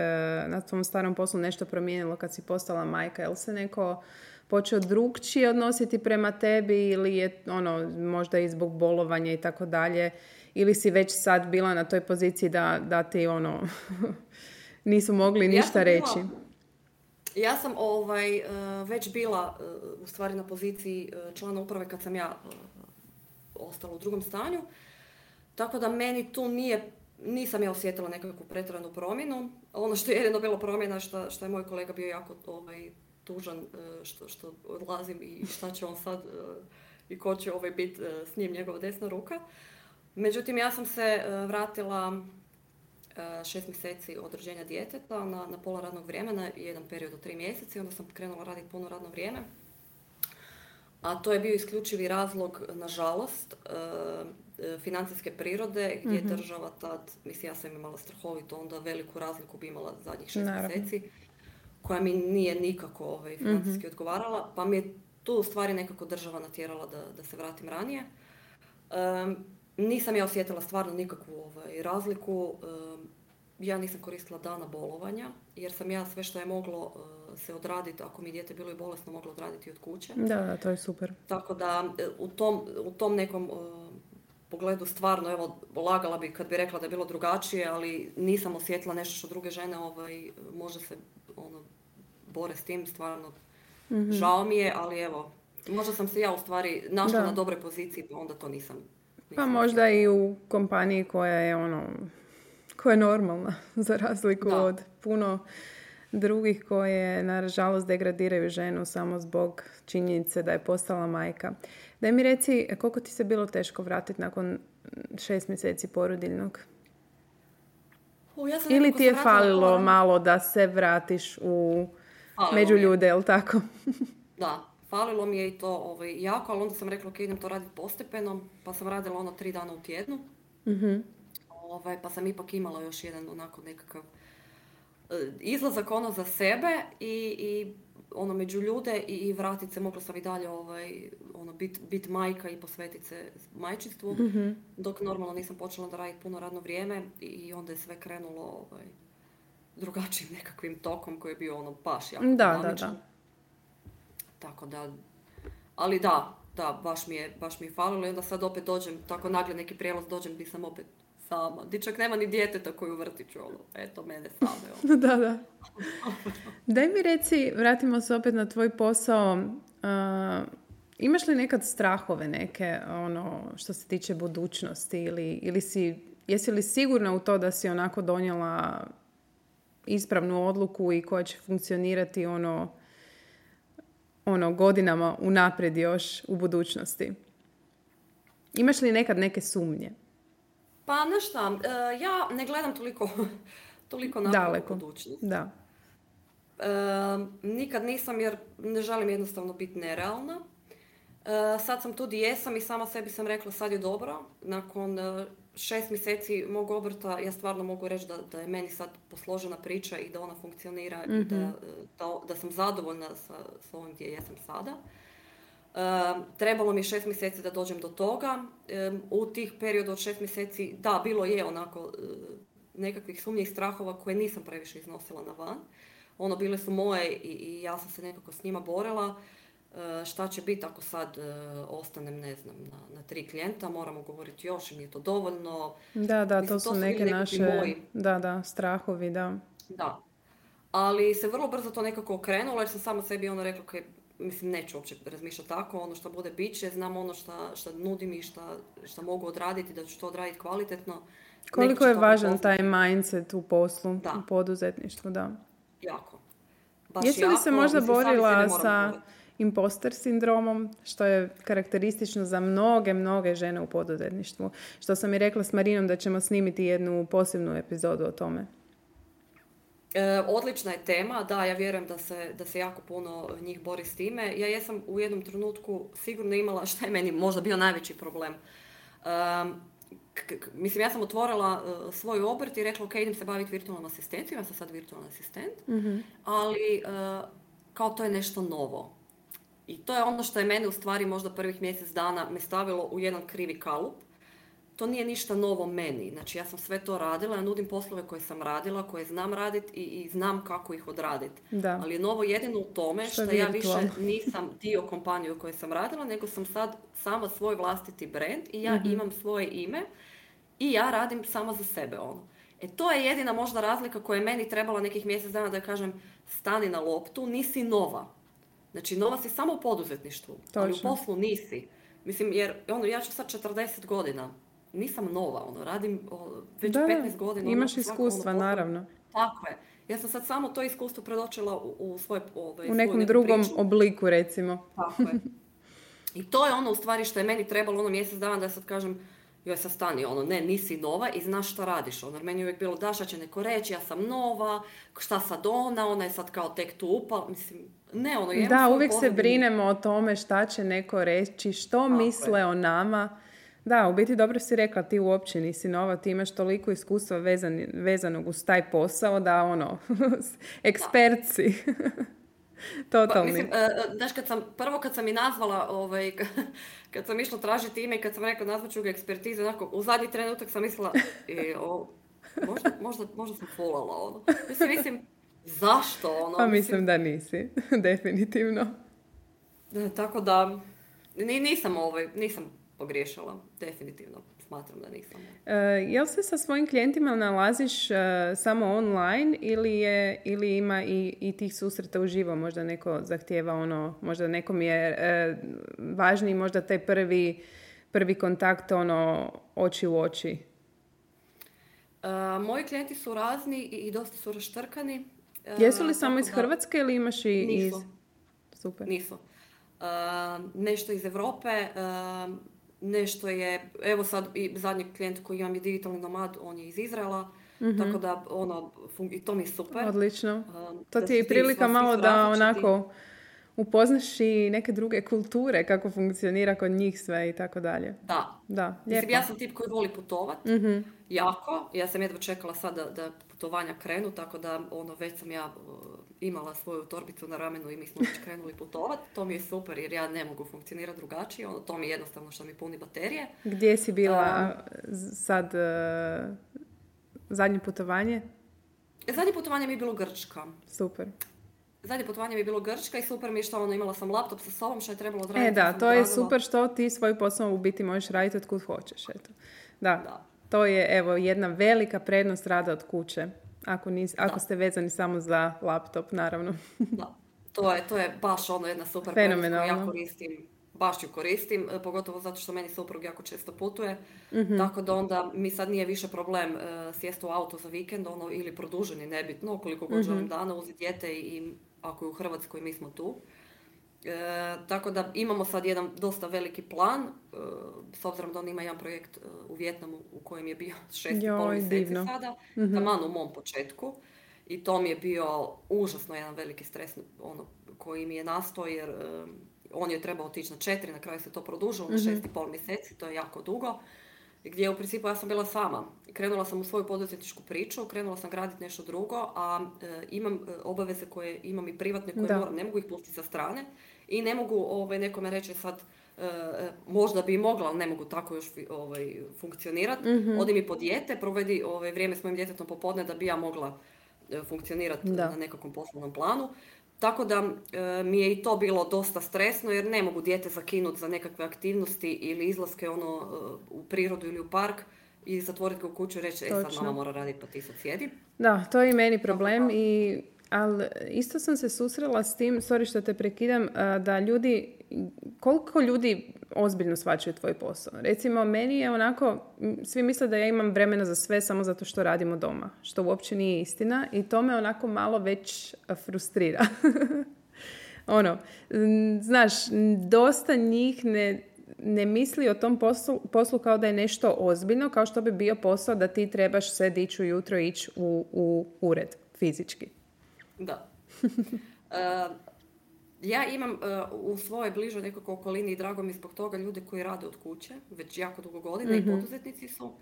na tvom starom poslu nešto promijenilo kad si postala majka? Je li se neko počeo drugčije odnositi prema tebi ili je ono možda i zbog bolovanja i tako dalje ili si već sad bila na toj poziciji da, da ti ono nisu mogli ništa reći? ja sam ovaj, e, već bila u stvari na poziciji člana uprave kad sam ja ostala u drugom stanju. Tako da meni tu nije nisam ja osjetila nekakvu pretjeranu promjenu. Ono što je jedino bilo promjena što, što je moj kolega bio jako ovaj, tužan e, što, što odlazim i šta će on sad e, i ko će ovaj biti s njim njegova desna ruka. Međutim, ja sam se vratila šest mjeseci od rođenja djeteta na, na pola radnog vremena, jedan period od tri mjeseca i onda sam krenula raditi puno radno vrijeme. A to je bio isključivi razlog, nažalost, financijske prirode gdje mm država tad, mislim ja sam imala strahovito, onda veliku razliku bi imala zadnjih šest mjeseci koja mi nije nikako ovaj, financijski mm odgovarala, pa mi je tu u stvari nekako država natjerala da, da se vratim ranije. nisam ja osjetila stvarno nikakvu ovaj, razliku. ja nisam koristila dana bolovanja, jer sam ja sve što je moglo eh, se odraditi, ako mi dijete bilo i bolesno, moglo odraditi od kuće. Da, da, to je super. Tako da eh, u tom, u tom nekom eh, pogledu stvarno, evo, lagala bi kad bi rekla da je bilo drugačije, ali nisam osjetila nešto što druge žene ovaj, može se ono, bore s tim, stvarno. Mm žao mi je, ali evo, možda sam se ja u stvari našla na dobroj poziciji, pa onda to nisam. pa možda i u kompaniji koja je ono, koja je normalna, za razliku od puno drugih koje nažalost degradiraju ženu samo zbog činjenice da je postala majka. Daj mi reci, koliko ti se bilo teško vratiti nakon šest mjeseci porodiljnog? Ili ti je falilo malo da se vratiš u među ljude, jel tako? da, falilo mi je i to ovaj, jako, ali onda sam rekla ok, idem to raditi postepeno, pa sam radila ono tri dana u tjednu. mm Ovaj, pa sam ipak imala još jedan onako nekakav izlazak ono za sebe i, i ono među ljude i, i vratit se, mogla sam i dalje ovaj, ono, bit, bit majka i posvetiti se majčinstvu, mm dok normalno nisam počela da raditi puno radno vrijeme i onda je sve krenulo ovaj, drugačijim nekakvim tokom koji je bio ono baš jako da, da, da. Tako da, ali da, da, baš mi je, baš mi je falilo i onda sad opet dođem, tako nagle neki prijelaz dođem gdje sam opet sama. Dičak nema ni djeteta koji u vrtiću, ono, eto, mene same. Ono. da, da. Daj mi reci, vratimo se opet na tvoj posao. Uh, imaš li nekad strahove neke, ono, što se tiče budućnosti ili, ili si, jesi li sigurna u to da si onako donijela ispravnu odluku i koja će funkcionirati ono, ono godinama unaprijed još u budućnosti? Imaš li nekad neke sumnje? Pa znaš šta, e, ja ne gledam toliko, toliko na budućnost. Da. E, nikad nisam jer ne želim jednostavno biti nerealna. E, sad sam tu gdje jesam i sama sebi sam rekla sad je dobro. Nakon šest mjeseci mog obrta ja stvarno mogu reći da, da je meni sad posložena priča i da ona funkcionira i da, mhm. da, da, sam zadovoljna sa, sa ovim gdje jesam sada. Trebalo mi je šest mjeseci da dođem do toga. u tih perioda od šest mjeseci, da, bilo je onako e, nekakvih sumnjih strahova koje nisam previše iznosila na van. Ono, bile su moje i, i ja sam se nekako s njima borila. E, šta će biti ako sad e, ostanem, ne znam, na, na tri klijenta, moramo govoriti još i nije to dovoljno. Da, da, to, su neke naše moji. Da, da, strahovi, da. Da. Ali se vrlo brzo to nekako okrenulo jer sam sama sebi ono rekla, okay, mislim, neću uopće razmišljati tako, ono što bude bit će, znam ono što, što nudim i što, što mogu odraditi, da ću to odraditi kvalitetno. Koliko je važan taj mindset u poslu, da. u poduzetništvu, da. Jako. Baš Jesi li se možda borila sa imposter sindromom, što je karakteristično za mnoge, mnoge žene u poduzetništvu. Što sam i rekla s Marinom da ćemo snimiti jednu posebnu epizodu o tome. E, odlična je tema, da, ja vjerujem da se, da se jako puno njih bori s time. Ja jesam u jednom trenutku sigurno imala, šta je meni možda bio najveći problem. mislim, ja sam otvorila uh, svoj obrt i rekla, ok, idem se baviti virtualnom asistencijom, ja sam sad virtualni asistent, mhm. ali e, kao to je nešto novo. I to je ono što je mene u stvari možda prvih mjesec dana me stavilo u jedan krivi kalup. To nije ništa novo meni. Znači ja sam sve to radila, ja nudim poslove koje sam radila, koje znam raditi i, i znam kako ih odraditi. Ali je novo jedino u tome što, što ja više nisam dio kompanije u kojoj sam radila, nego sam sad sama svoj vlastiti brand i ja mhm. imam svoje ime i ja radim samo za sebe ono. E to je jedina možda razlika koja je meni trebala nekih mjesec dana da kažem stani na loptu, nisi nova Znači, nova si samo u poduzetništvu, Točno. ali u poslu nisi. Mislim, jer ono, ja ću sad 40 godina, nisam nova, ono, radim o, već da, 15 godina. Imaš ono, iskustva, ono, naravno. Tako je. Ja sam sad samo to iskustvo predočila u, u svoj ovaj, U nekom drugom priču. obliku, recimo. Tako je. I to je ono u stvari što je meni trebalo ono mjesec dana da sad kažem joj sad stani, ono, ne, nisi nova i znaš šta radiš, ono, meni je uvijek bilo, da, šta će neko reći, ja sam nova, šta sad ona, ona je sad kao tek tu upala, mislim, ne, ono, Da, uvijek se brinemo o tome šta će neko reći, što je. misle o nama. Da, u biti dobro si rekla, ti uopće nisi nova, ti imaš toliko iskustva vezan, vezanog uz taj posao da ono, ekspert si. Pa, Totalni. mislim, e, e, znaš, kad sam, prvo kad sam i nazvala, ovaj, kad sam išla tražiti ime i kad sam rekla nazvat ću ga ekspertize, onako, u zadnji trenutak sam mislila, e, o, možda, možda, možda sam fulala, ono. Mislim, mislim, zašto, ono? pa mislim da nisi, definitivno. E, Tako da, ni, nisam, ovaj, nisam pogriješila, definitivno, smatram da nisam. E, jel se sa svojim klijentima nalaziš e, samo online ili, je, ili ima i, i tih susreta uživo? Možda neko zahtjeva ono, možda nekom je e, važniji možda taj prvi, prvi kontakt ono oči u oči. E, moji klijenti su razni i, i dosta su raštrkani. e, Jesu li samo iz da- Hrvatske ili imaš i iz... Nisu. Super. Nisu. E, nešto iz Europe, e, nešto je, evo sad i zadnji klijent koji imam je digitalni nomad, on je iz Izraela, tako da ono, fun- i to mi je super. Odlično. To da ti je i prilika svi malo da onako upoznaš i neke druge kulture, kako funkcionira kod njih sve i tako dalje. Da. Da, Mislim, ja sam tip koji voli putovat, Mhm. jako. Ja sam jedva čekala sad da, da putovanja krenu, tako da ono, već sam ja imala svoju torbicu na ramenu i mi smo već krenuli putovat. To mi je super jer ja ne mogu funkcionirati drugačije. Ono, to mi je jednostavno što mi puni baterije. Gdje si bila z- sad e, zadnje putovanje? Zadnje putovanje mi je bilo Grčka. Super. Zadnje putovanje mi je bilo Grčka i super mi je što ono, imala sam laptop sa sobom što je trebalo odraditi. E da, to je odradila. super što ti svoj posao u biti možeš raditi od kud hoćeš. Eto. Da, Da. to je evo jedna velika prednost rada od kuće. Ako, nis, ako ste vezani samo za laptop, naravno. Da, to je, to je baš ono jedna super Fenomenalno. koju ja koristim, baš ju koristim, e, pogotovo zato što meni suprug jako često putuje, Mhm. tako da onda mi sad nije više problem e, sjesti u auto za vikend ono, ili produženi, nebitno, koliko god želim Mhm. dana uzeti dijete i, i ako je u Hrvatskoj mi smo tu. E, tako da imamo sad jedan dosta veliki plan, e, s obzirom da on ima jedan projekt e, u Vjetnamu u kojem je bio šest i pol Joj, mjeseci divno. sada, taman u mom početku. I to mi je bio užasno jedan veliki stres ono, koji mi je nastao jer e, on je trebao otići na četiri, na kraju se to produžilo na šest i pol mjeseci, to je jako dugo. Gdje u principu ja sam bila sama. Krenula sam u svoju poduzetničku priču, krenula sam graditi nešto drugo, a e, imam obaveze koje imam i privatne koje Da. moram, ne mogu ih pustiti sa strane i ne mogu ovaj, nekome reći sad e, e, možda bi i mogla, ali ne mogu tako još ovaj, funkcionirati. Mhm. Odi mi po dijete, provedi ovaj, vrijeme s mojim djetetom popodne da bi ja mogla e, funkcionirati na nekakvom poslovnom planu. Tako da e, mi je i to bilo dosta stresno jer ne mogu dijete zakinuti za nekakve aktivnosti ili izlaske ono e, u prirodu ili u park i zatvoriti ga u kuću i reći, e sad mama mora raditi pa ti sad sjedi. Da, to je i meni problem i ali isto sam se susrela s tim, sorry što te prekidam, da ljudi, koliko ljudi ozbiljno shvaćaju tvoj posao. Recimo, meni je onako, svi misle da ja imam vremena za sve samo zato što radimo doma, što uopće nije istina i to me onako malo već frustrira. ono, znaš, dosta njih ne, ne misli o tom poslu, poslu kao da je nešto ozbiljno, kao što bi bio posao da ti trebaš se dići ujutro ići u, u ured fizički. Da. E, ja imam e, u svojoj bližoj nekako okolini i drago mi zbog toga ljude koji rade od kuće, već jako dugo godina i poduzetnici su.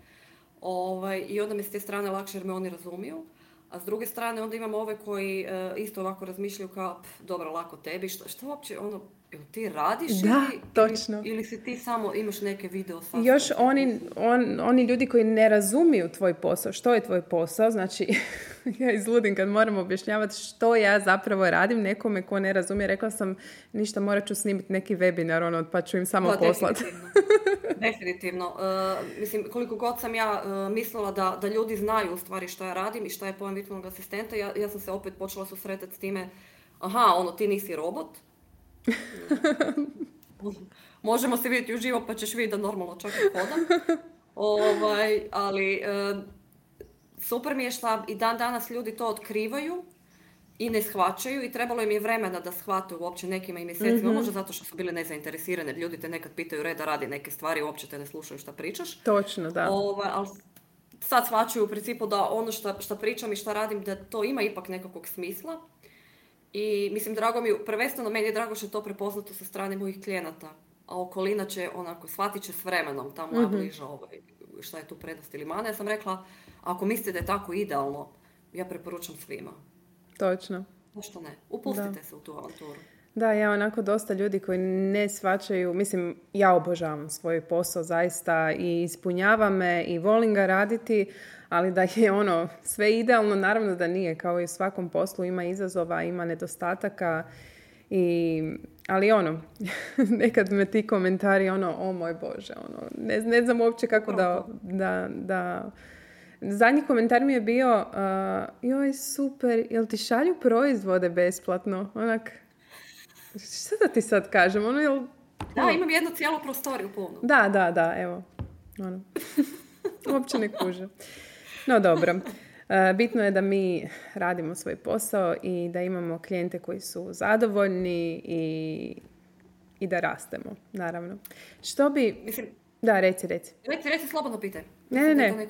Ovaj, I onda mi s te strane lakše jer me oni razumiju. A s druge strane onda imamo ove koji e, isto ovako razmišljaju kao, "Pf, dobro, lako tebi, što, što uopće, ono, jel ti radiš Da, ili, točno. ili, ili si ti samo imaš neke video I sastanke? još oni, on, oni ljudi koji ne razumiju tvoj posao, što je tvoj posao, znači ja izludim kad moram objašnjavati što ja zapravo radim nekome ko ne razumije. Rekla sam ništa, morat ću snimiti neki webinar, ono, pa ću im samo Da, poslati. Definitivno. E, mislim, koliko god sam ja e, mislila da, da ljudi znaju u stvari što ja radim i šta je pojam virtualnog asistenta, ja, ja sam se opet počela susretati s time, aha, ono, ti nisi robot. Možemo se vidjeti uživo pa ćeš vidjeti da normalno čak i hodam. Ovaj, ali e, super mi je što i dan danas ljudi to otkrivaju i ne shvaćaju i trebalo im je vremena da shvate uopće nekima i mjesecima, mm možda zato što su bili nezainteresirani, ljudi te nekad pitaju reda radi neke stvari, uopće te ne slušaju šta pričaš. Točno, da. Ovaj, ali sad shvaćaju u principu da ono što pričam i šta radim, da to ima ipak nekakvog smisla. I mislim, drago mi, prvenstveno meni je drago što je to prepoznato sa strane mojih klijenata. A okolina će, onako, shvatit će s vremenom, tamo moja mm bliža ovaj, šta je tu prednost ili mana. Ja sam rekla, ako mislite da je tako idealno, ja preporučam svima. Točno. Zašto ne? Upustite se u tu avanturu. Da, ja onako dosta ljudi koji ne svačaju, mislim, ja obožavam svoj posao zaista i ispunjava me i volim ga raditi, ali da je ono sve idealno, naravno da nije, kao i u svakom poslu ima izazova, ima nedostataka i ali ono, nekad me ti komentari ono, o moj Bože, ono, ne, ne znam uopće kako da, da, da Zadnji komentar mi je bio, uh, joj super, jel ti šalju proizvode besplatno? Onak, što da ti sad kažem? Ono, jel, da, ono- imam jednu cijelu prostoriju punu. Da, da, da, evo. Ono. Uopće ne kuže. No dobro. Uh, bitno je da mi radimo svoj posao i da imamo klijente koji su zadovoljni i, i da rastemo, naravno. Što bi... Mislim, da, reci, reci. Reci, reci slobodno pitanje. Ne, ne, ne.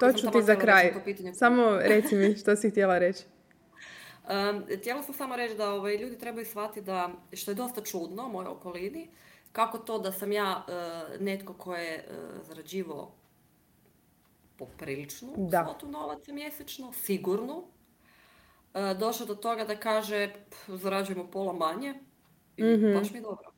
To ću ti za kraj. Samo reci mi što si htjela reći. Um, htjela sam samo reći da ovaj, ljudi trebaju shvatiti da, što je dosta čudno u mojoj okolini, kako to da sam ja uh, netko ko je uh, zarađivao popriličnu da. svotu novaca mjesečno, sigurno, uh, došao do toga da kaže zarađujemo pola manje i mm baš mi je dobro.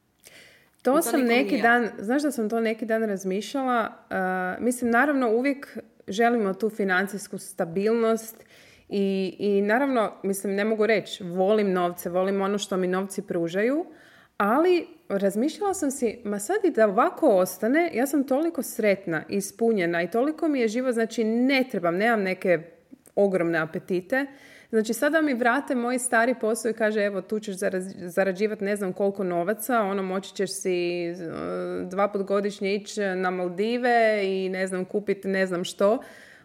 To, to sam neki dan, znaš da sam to neki dan razmišljala, uh, mislim naravno uvijek želimo tu financijsku stabilnost i, i naravno, mislim ne mogu reći, volim novce, volim ono što mi novci pružaju, ali razmišljala sam si, ma sad i da ovako ostane, ja sam toliko sretna, ispunjena i toliko mi je živo, znači ne trebam, nemam neke ogromne apetite, Znači sada mi vrate moj stari posao i kaže evo tu ćeš zarađivati ne znam koliko novaca, ono moći ćeš si e, dva put godišnje ići na Maldive i ne znam kupiti ne znam što.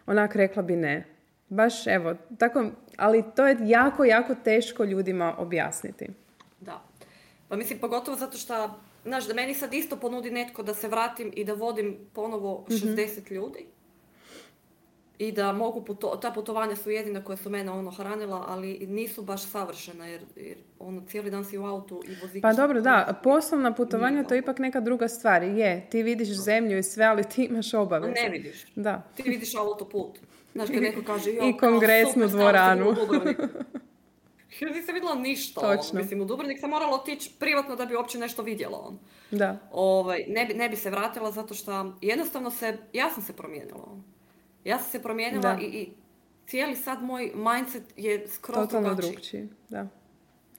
Onak rekla bi ne. Baš evo, tako, ali to je jako, jako teško ljudima objasniti. Da. Pa mislim, pogotovo zato što, znaš, da meni sad isto ponudi netko da se vratim i da vodim ponovo 60 mhm. ljudi i da mogu puto, ta putovanja su jedina koja su mene ono hranila, ali nisu baš savršena jer, jer ono cijeli dan si u autu i voziš. Pa dobro, da, poslovna putovanja to je ipak neka druga stvar. Je, ti vidiš zemlju i sve, ali ti imaš obaveze. Ne vidiš. Da. Ti vidiš autoput. Znaš, kad neko kaže, I kongresnu dvoranu. Ja nisam vidjela ništa. Ono. Točno. Mislim, u Dubrovnik sam morala otići privatno da bi uopće nešto vidjela. On. Da. Ovaj, ne, bi, ne bi se vratila zato što jednostavno se, ja sam se promijenila. On. Ja sam se promijenila i, i cijeli sad moj mindset je skroz Totalno drugčiji, da.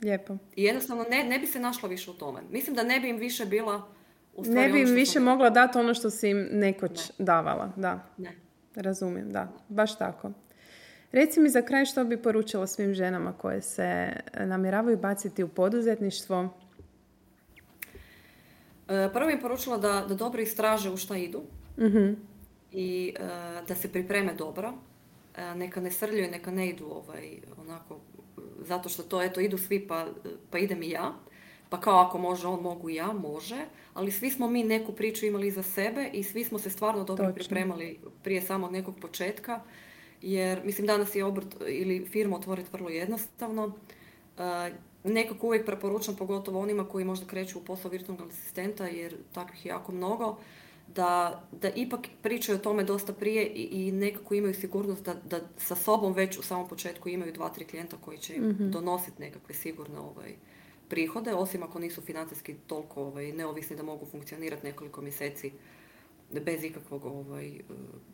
Lijepo. I jednostavno ne, ne bi se našla više u tome. Mislim da ne bi im više bila u Ne bi im više mogla dati ono što si im nekoć davala, da. Ne. Razumijem, da. Baš tako. Reci mi za kraj što bi poručila svim ženama koje se namjeravaju baciti u poduzetništvo. E, prvo bi poručila da, da dobro istraže u šta idu. Mhm i e, da se pripreme dobro. E, neka ne srljaju, neka ne idu ovaj, onako, zato što to, eto, idu svi pa, pa idem i ja. Pa kao ako može on, mogu i ja, može. Ali svi smo mi neku priču imali za sebe i svi smo se stvarno dobro pripremali prije samog nekog početka. Jer, mislim, danas je obrt ili firmu otvoriti vrlo jednostavno. E, nekako uvijek preporučam, pogotovo onima koji možda kreću u posao virtualnog asistenta, jer takvih je jako mnogo da, da ipak pričaju o tome dosta prije i, i nekako imaju sigurnost da, da sa sobom već u samom početku imaju dva, tri klijenta koji će im mm donositi nekakve sigurne ovaj, prihode, osim ako nisu financijski toliko ovaj, neovisni da mogu funkcionirati nekoliko mjeseci bez ikakvog, ovaj,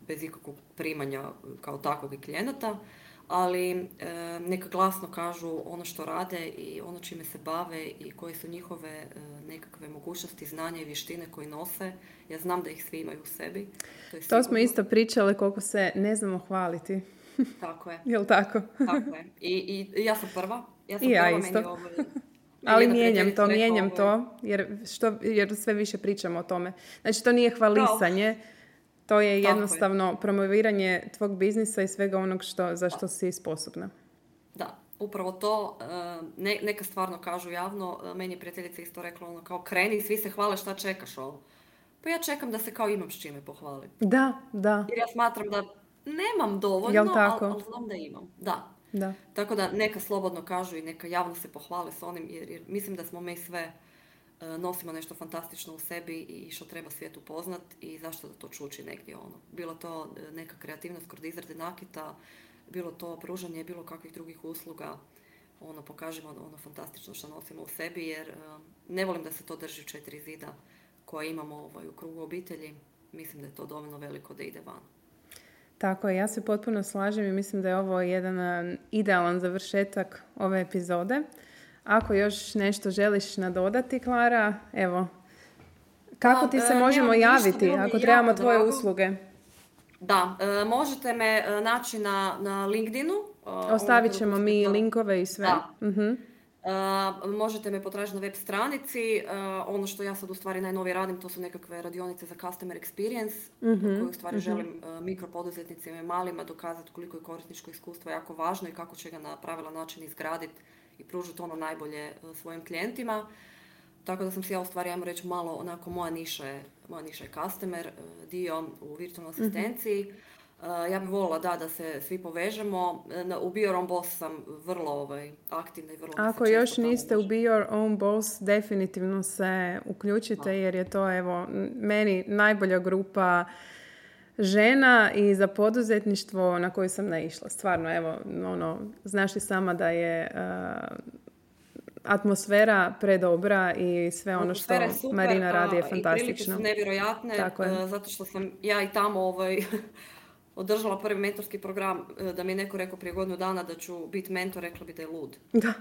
bez ikakvog primanja kao takvog i klijenata ali e, neka glasno kažu ono što rade i ono čime se bave i koje su njihove e, nekakve mogućnosti, znanja i vještine koje nose. Ja znam da ih svi imaju u sebi. To, to smo isto pričali koliko se ne znamo hvaliti. Tako je. Jel tako? tako je. I, I, ja sam prva. Ja sam I ja isto. Meni ovo, ali mijenjam to, mijenjam to, jer, što, jer sve više pričamo o tome. Znači, to nije hvalisanje, To je jednostavno promoviranje tvog biznisa i svega onog što, za što si sposobna. Da, upravo to. Ne, neka stvarno kažu javno. Meni je prijateljica isto rekla ono kao kreni, svi se hvale šta čekaš ovo. Pa ja čekam da se kao imam s čime pohvaliti. Da, da. Jer ja smatram da nemam dovoljno, tako? ali, znam da imam. Da. da. Tako da neka slobodno kažu i neka javno se pohvale s onim, jer, jer mislim da smo mi sve E, nosimo nešto fantastično u sebi i što treba svijet upoznat i zašto da to čuči negdje ono. Bilo to e, neka kreativnost kod izrade nakita, bilo to pružanje bilo kakvih drugih usluga, ono pokažemo ono fantastično što nosimo u sebi jer e, ne volim da se to drži u četiri zida koje imamo ovaj, u krugu obitelji. Mislim da je to dovoljno veliko da ide van. Tako je, ja se potpuno slažem i mislim da je ovo jedan idealan završetak ove epizode. Ako još nešto želiš nadodati, Klara, evo, kako ti se e, možemo javiti ako trebamo tvoje usluge? Da, e, možete me e, naći na, na LinkedInu. Ostavit ćemo mi linkove i sve. Da. uh možete me potražiti na web stranici. ono što ja sad u stvari najnovije radim, to su nekakve radionice za customer experience, koje u stvari uh želim mikropoduzetnicima i malima dokazati koliko je korisničko iskustvo jako važno i kako će ga na pravilan način izgraditi i pružiti ono najbolje e, svojim klijentima. Tako da sam si ja u stvari, ajmo reći, malo onako moja niša je, moja niša je customer, e, dio u virtualnoj mhm. asistenciji. Ja bih volila da, da se svi povežemo. U Be Your Own Boss sam vrlo ovaj, aktivna i vrlo... Ako još niste u Be Your Own Boss, definitivno se uključite jer je to evo, meni najbolja grupa žena i za poduzetništvo na koju sam naišla. Stvarno, evo, ono, znaš li sama da je uh, atmosfera predobra i sve ono što Marina radi je fantastično. I su nevjerojatne, Tako je. Uh, zato što sam ja i tamo ovaj, održala prvi mentorski program, uh, da mi je neko rekao prije godinu dana da ću biti mentor, rekla bi da je lud. Da.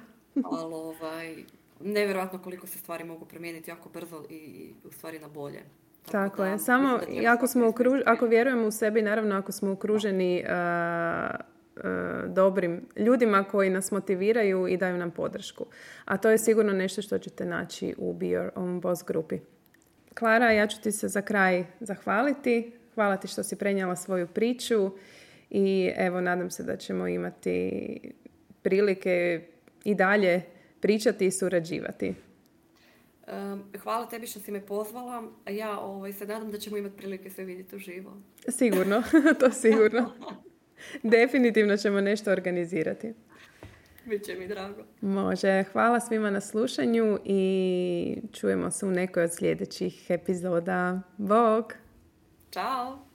Ali ovaj, nevjerojatno koliko se stvari mogu promijeniti jako brzo i u stvari na bolje. Tako, je. Samo ako, smo ako vjerujemo u sebi, naravno ako smo okruženi uh, uh, dobrim ljudima koji nas motiviraju i daju nam podršku. A to je sigurno nešto što ćete naći u Be Your Own Boss grupi. Klara, ja ću ti se za kraj zahvaliti. Hvala ti što si prenijela svoju priču i evo nadam se da ćemo imati prilike i dalje pričati i surađivati. Hvala tebi što si me pozvala. Ja ovaj, se nadam da ćemo imati prilike sve vidjeti uživo. Sigurno, to sigurno. Definitivno ćemo nešto organizirati. Biće mi drago. Može. Hvala svima na slušanju i čujemo se u nekoj od sljedećih epizoda. Bog! Ćao!